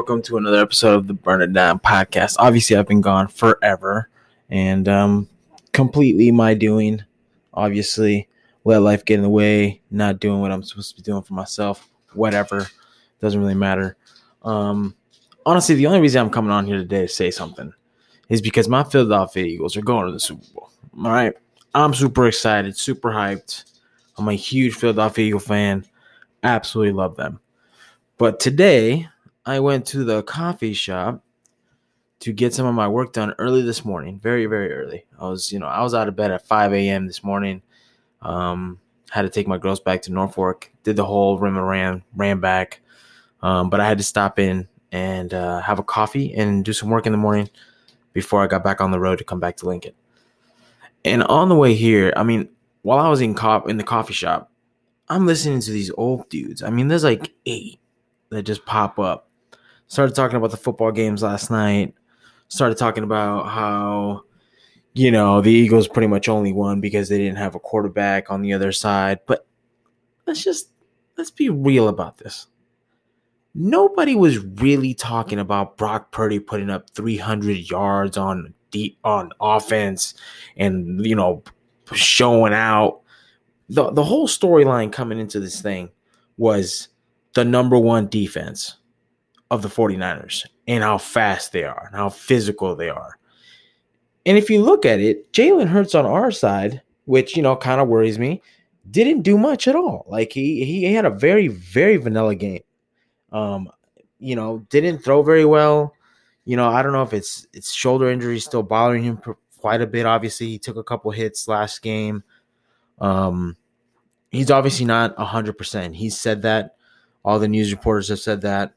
welcome to another episode of the Burn It Down podcast. Obviously, I've been gone forever and um, completely my doing. Obviously, let life get in the way, not doing what I'm supposed to be doing for myself, whatever. Doesn't really matter. Um, honestly, the only reason I'm coming on here today to say something is because my Philadelphia Eagles are going to the Super Bowl. All right. I'm super excited, super hyped. I'm a huge Philadelphia Eagle fan. Absolutely love them. But today, I went to the coffee shop to get some of my work done early this morning, very, very early. I was, you know, I was out of bed at 5 a.m. this morning. Um, had to take my girls back to Norfolk, did the whole rim and ran, ran back. Um, but I had to stop in and uh, have a coffee and do some work in the morning before I got back on the road to come back to Lincoln. And on the way here, I mean, while I was in cop in the coffee shop, I'm listening to these old dudes. I mean, there's like eight that just pop up. Started talking about the football games last night. Started talking about how, you know, the Eagles pretty much only won because they didn't have a quarterback on the other side. But let's just let's be real about this. Nobody was really talking about Brock Purdy putting up 300 yards on deep on offense and you know showing out. The the whole storyline coming into this thing was the number one defense of the 49ers and how fast they are and how physical they are. And if you look at it, Jalen Hurts on our side, which you know kind of worries me, didn't do much at all. Like he he had a very very vanilla game. Um, you know, didn't throw very well. You know, I don't know if it's it's shoulder injury still bothering him quite a bit. Obviously, he took a couple hits last game. Um, he's obviously not hundred percent. He said that all the news reporters have said that.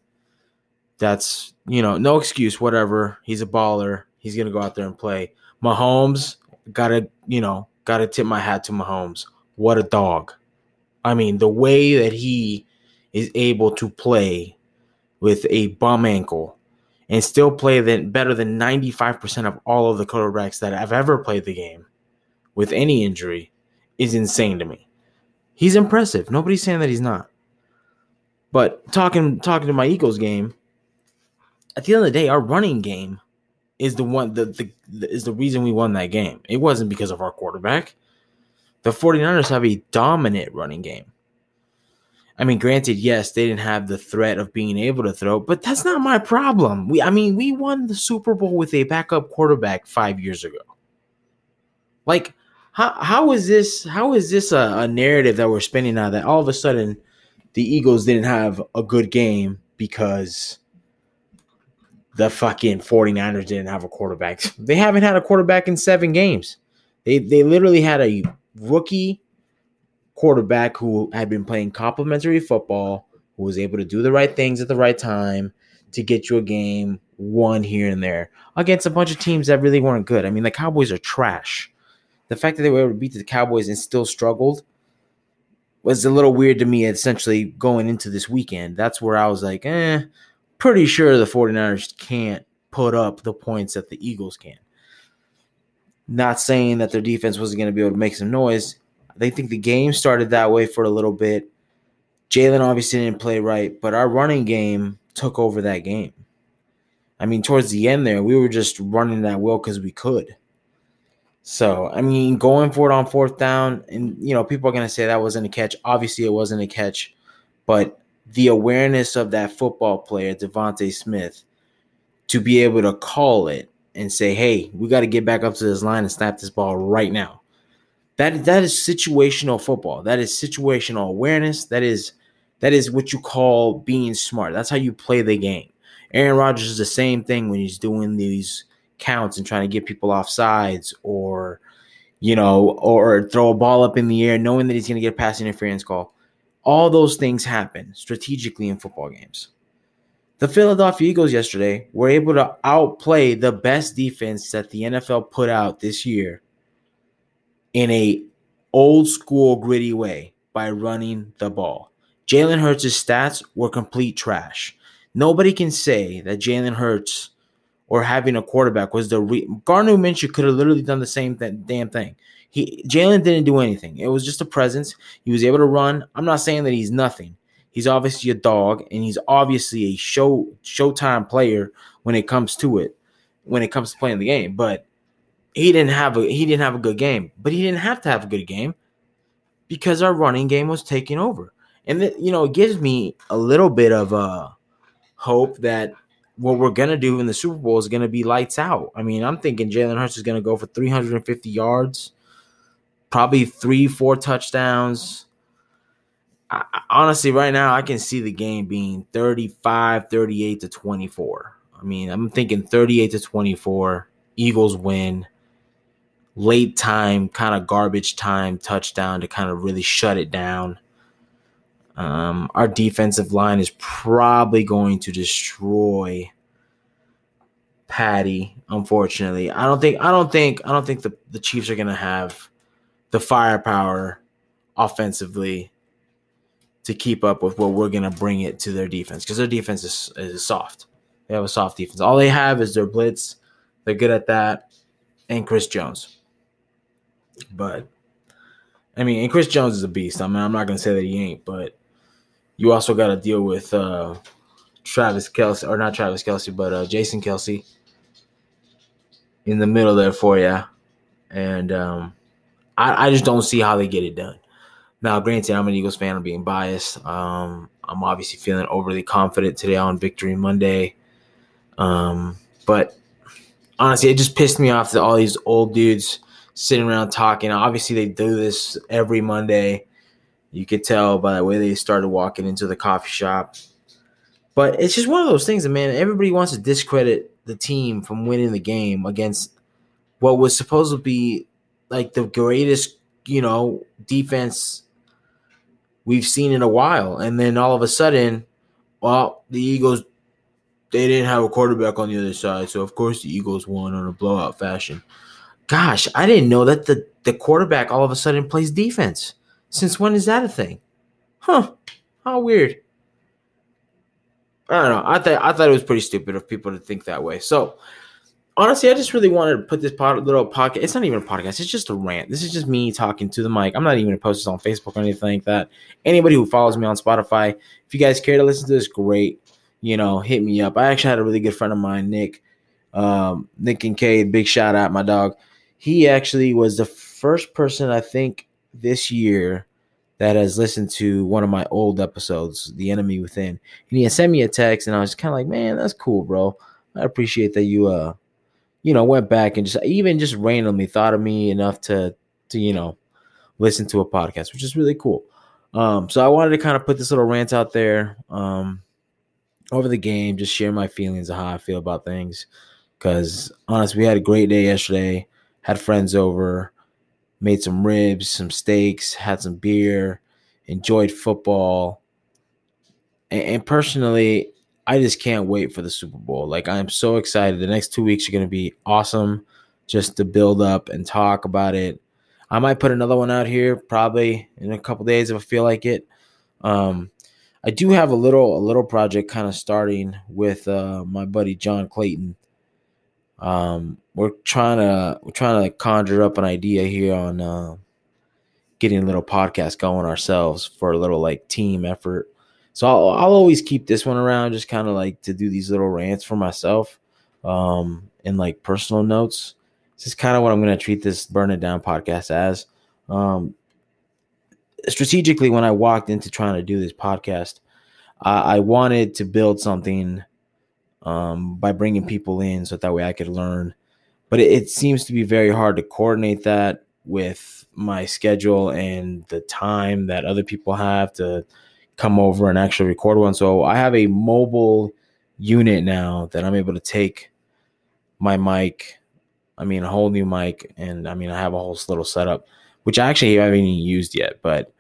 That's, you know, no excuse, whatever. He's a baller. He's to go out there and play. Mahomes, got to, you know, got to tip my hat to Mahomes. What a dog. I mean, the way that he is able to play with a bum ankle and still play than, better than 95% of all of the quarterbacks that have ever played the game with any injury is insane to me. He's impressive. Nobody's saying that he's not. But talking talking to my Eagles game, at the end of the day, our running game is the one the, the, the is the reason we won that game. It wasn't because of our quarterback. The 49ers have a dominant running game. I mean, granted, yes, they didn't have the threat of being able to throw, but that's not my problem. We I mean, we won the Super Bowl with a backup quarterback 5 years ago. Like how how is this how is this a, a narrative that we're spinning now that all of a sudden the Eagles didn't have a good game because the fucking 49ers didn't have a quarterback. They haven't had a quarterback in seven games. They they literally had a rookie quarterback who had been playing complimentary football, who was able to do the right things at the right time to get you a game, one here and there, against a bunch of teams that really weren't good. I mean, the Cowboys are trash. The fact that they were able to beat the Cowboys and still struggled was a little weird to me essentially going into this weekend. That's where I was like, eh, pretty sure the 49ers can't put up the points that the Eagles can. Not saying that their defense wasn't going to be able to make some noise. They think the game started that way for a little bit. Jalen obviously didn't play right, but our running game took over that game. I mean, towards the end there, we were just running that well because we could. So, I mean, going for it on fourth down, and you know, people are going to say that wasn't a catch. Obviously, it wasn't a catch, but the awareness of that football player, DeVonta Smith, to be able to call it and say, "Hey, we got to get back up to this line and snap this ball right now." That that is situational football. That is situational awareness. That is that is what you call being smart. That's how you play the game. Aaron Rodgers is the same thing when he's doing these counts and trying to get people off sides or you know or throw a ball up in the air knowing that he's going to get a pass interference call all those things happen strategically in football games. The philadelphia eagles yesterday were able to outplay the best defense that the nfl put out this year in a old school gritty way by running the ball. Jalen hurts' stats were complete trash. Nobody can say that jalen hurts or having a quarterback was the re- Gardner Minshew could have literally done the same th- damn thing. He Jalen didn't do anything. It was just a presence. He was able to run. I'm not saying that he's nothing. He's obviously a dog, and he's obviously a show showtime player when it comes to it, when it comes to playing the game. But he didn't have a he didn't have a good game. But he didn't have to have a good game because our running game was taking over. And th- you know, it gives me a little bit of uh hope that what we're gonna do in the Super Bowl is gonna be lights out. I mean, I'm thinking Jalen Hurts is gonna go for 350 yards, probably three, four touchdowns I, honestly, right now, I can see the game being 35, 38 to 24. I mean, I'm thinking 38 to 24. Eagles win. Late time, kind of garbage time touchdown to kind of really shut it down. Um, our defensive line is probably going to destroy Patty. Unfortunately, I don't think I don't think I don't think the, the Chiefs are gonna have the firepower offensively to keep up with what we're going to bring it to their defense because their defense is, is soft. They have a soft defense. All they have is their blitz. They're good at that. And Chris Jones. But, I mean, and Chris Jones is a beast. I mean, I'm not going to say that he ain't, but you also got to deal with uh, Travis Kelce, or not Travis Kelce, but uh, Jason Kelce in the middle there for you. And um, I, I just don't see how they get it done. Now, granted, I'm an Eagles fan. I'm being biased. Um, I'm obviously feeling overly confident today on Victory Monday. Um, but honestly, it just pissed me off that all these old dudes sitting around talking. Obviously, they do this every Monday. You could tell by the way they started walking into the coffee shop. But it's just one of those things that, man, everybody wants to discredit the team from winning the game against what was supposed to be like the greatest, you know, defense we've seen in a while. And then all of a sudden, well, the Eagles they didn't have a quarterback on the other side, so of course the Eagles won on a blowout fashion. Gosh, I didn't know that the, the quarterback all of a sudden plays defense. Since when is that a thing? Huh. How weird. I don't know. I thought I thought it was pretty stupid of people to think that way. So honestly, I just really wanted to put this pod, little podcast. It's not even a podcast. It's just a rant. This is just me talking to the mic. I'm not even going to post this on Facebook or anything like that. Anybody who follows me on Spotify, if you guys care to listen to this, great. You know, hit me up. I actually had a really good friend of mine, Nick, um, Nick Kincaid. Big shout out, my dog. He actually was the first person I think this year that has listened to one of my old episodes, The Enemy Within. And he had sent me a text, and I was kind of like, man, that's cool, bro. I appreciate that you uh you know, went back and just even just randomly thought of me enough to to you know listen to a podcast, which is really cool. Um, so I wanted to kind of put this little rant out there um, over the game, just share my feelings of how I feel about things. Because honestly, we had a great day yesterday. Had friends over, made some ribs, some steaks, had some beer, enjoyed football. and, and personally, I just can't wait for the Super Bowl. Like I'm so excited. The next two weeks are going to be awesome, just to build up and talk about it. I might put another one out here probably in a couple days if I feel like it. Um, I do have a little a little project kind of starting with uh, my buddy John Clayton. Um, we're trying to we're trying to conjure up an idea here on uh, getting a little podcast going ourselves for a little like team effort so I'll, I'll always keep this one around, just kind of like to do these little rants for myself, um, and like personal notes. This is kind of what I'm going to treat this burn it down podcast as. Um, strategically, when I walked into trying to do this podcast, I, I wanted to build something um, by bringing people in so that way I could learn. But it, it seems to be very hard to coordinate that with my schedule and the time that other people have to come over and actually record one. So I have a mobile unit now that I'm able to take my mic, I mean, a whole new mic, and I mean, I have a whole little setup, which I actually haven't even used yet. But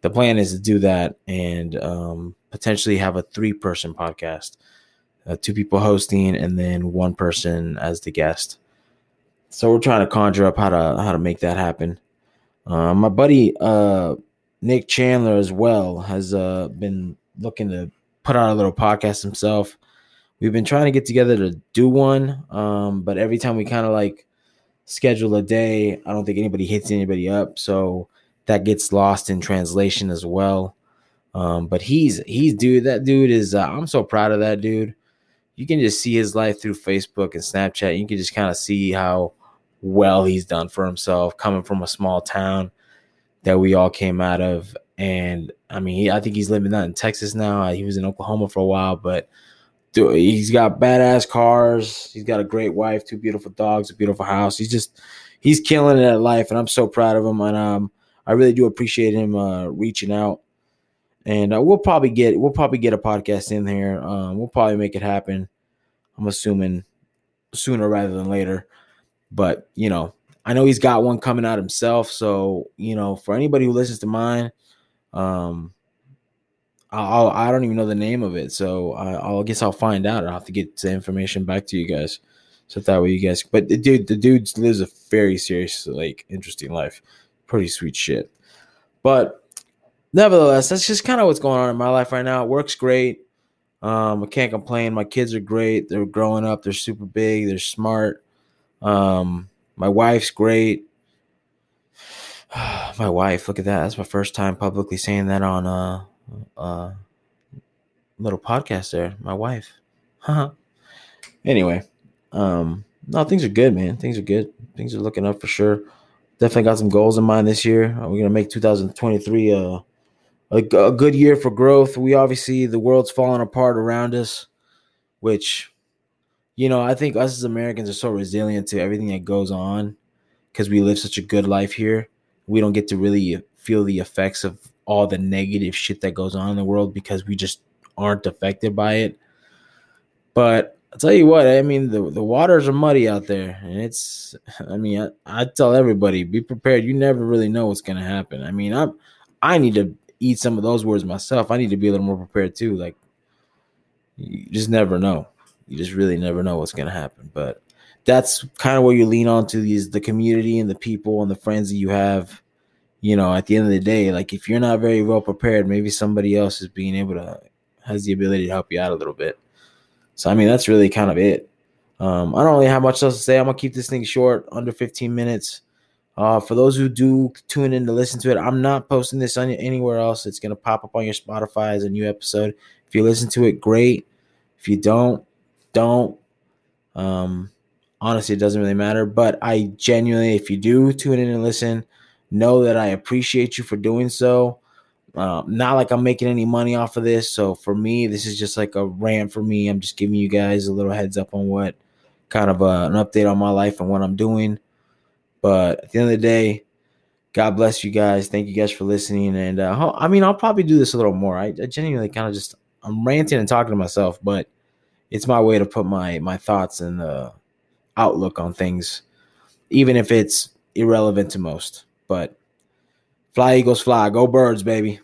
the plan is to do that and um, potentially have a three person podcast, uh, two people hosting, and then one person as the guest. So we're trying to conjure up how to how to make that happen. Uh, my buddy uh, Nick Chandler as well has uh, been looking to put out a little podcast himself. We've been trying to get together to do one, um, but every time we kind of like schedule a day, I don't think anybody hits anybody up, so that gets lost in translation as well. Um, but he's he's dude. That dude is. Uh, I'm so proud of that dude. You can just see his life through Facebook and Snapchat. You can just kind of see how well he's done for himself, coming from a small town that we all came out of. And I mean, he, I think he's living out in Texas now. He was in Oklahoma for a while, but dude, he's got badass cars. He's got a great wife, two beautiful dogs, a beautiful house. He's just he's killing it at life, and I'm so proud of him. And um, I really do appreciate him uh, reaching out. And uh, we'll probably get we'll probably get a podcast in here. Um, we'll probably make it happen. I'm assuming sooner rather than later. But you know, I know he's got one coming out himself. So you know, for anybody who listens to mine, um, I'll, I don't even know the name of it. So I, I'll guess I'll find out. I'll have to get the information back to you guys. So that way you guys. But the dude, the dude lives a very serious, like, interesting life. Pretty sweet shit. But nevertheless, that's just kind of what's going on in my life right now. It works great. Um, I can't complain. My kids are great. They're growing up. They're super big. They're smart. Um, my wife's great. my wife, look at that. That's my first time publicly saying that on a, a little podcast there. My wife. anyway, um, no, things are good, man. Things are good. Things are looking up for sure. Definitely got some goals in mind this year. Uh, we're gonna make 2023 a, a, a good year for growth. We obviously the world's falling apart around us, which you know, I think us as Americans are so resilient to everything that goes on because we live such a good life here. We don't get to really feel the effects of all the negative shit that goes on in the world because we just aren't affected by it. But I'll tell you what, I mean, the, the waters are muddy out there. And it's, I mean, I, I tell everybody, be prepared. You never really know what's going to happen. I mean, I'm, I need to eat some of those words myself. I need to be a little more prepared too. Like, you just never know. You just really never know what's to happen. But that's kind of where you lean on to these the community and the people and the friends that you have. You know, at the end of the day, like if you're not very well prepared, maybe somebody else is being able to has the ability to help you out a little bit. So I mean, that's really kind of it. Um, I don't really have much else to say. I'm gonna keep this thing short, under 15 minutes. Uh, for those who do tune in to listen to it, I'm not posting this on anywhere else. It's gonna pop up on your Spotify as a new episode. If you listen to it, great. If you don't, don't. Um, honestly, it doesn't really matter. But I genuinely, if you do tune in and listen, know that I appreciate you for doing so. Uh, not like I'm making any money off of this. So for me, this is just like a rant for me. I'm just giving you guys a little heads up on what kind of uh, an update on my life and what I'm doing. But at the end of the day, God bless you guys. Thank you guys for listening. And uh, I mean, I'll probably do this a little more. I, I genuinely kind of just I'm ranting and talking to myself, but it's my way to put my my thoughts and the outlook on things, even if it's irrelevant to most. But fly eagles fly, go birds, baby.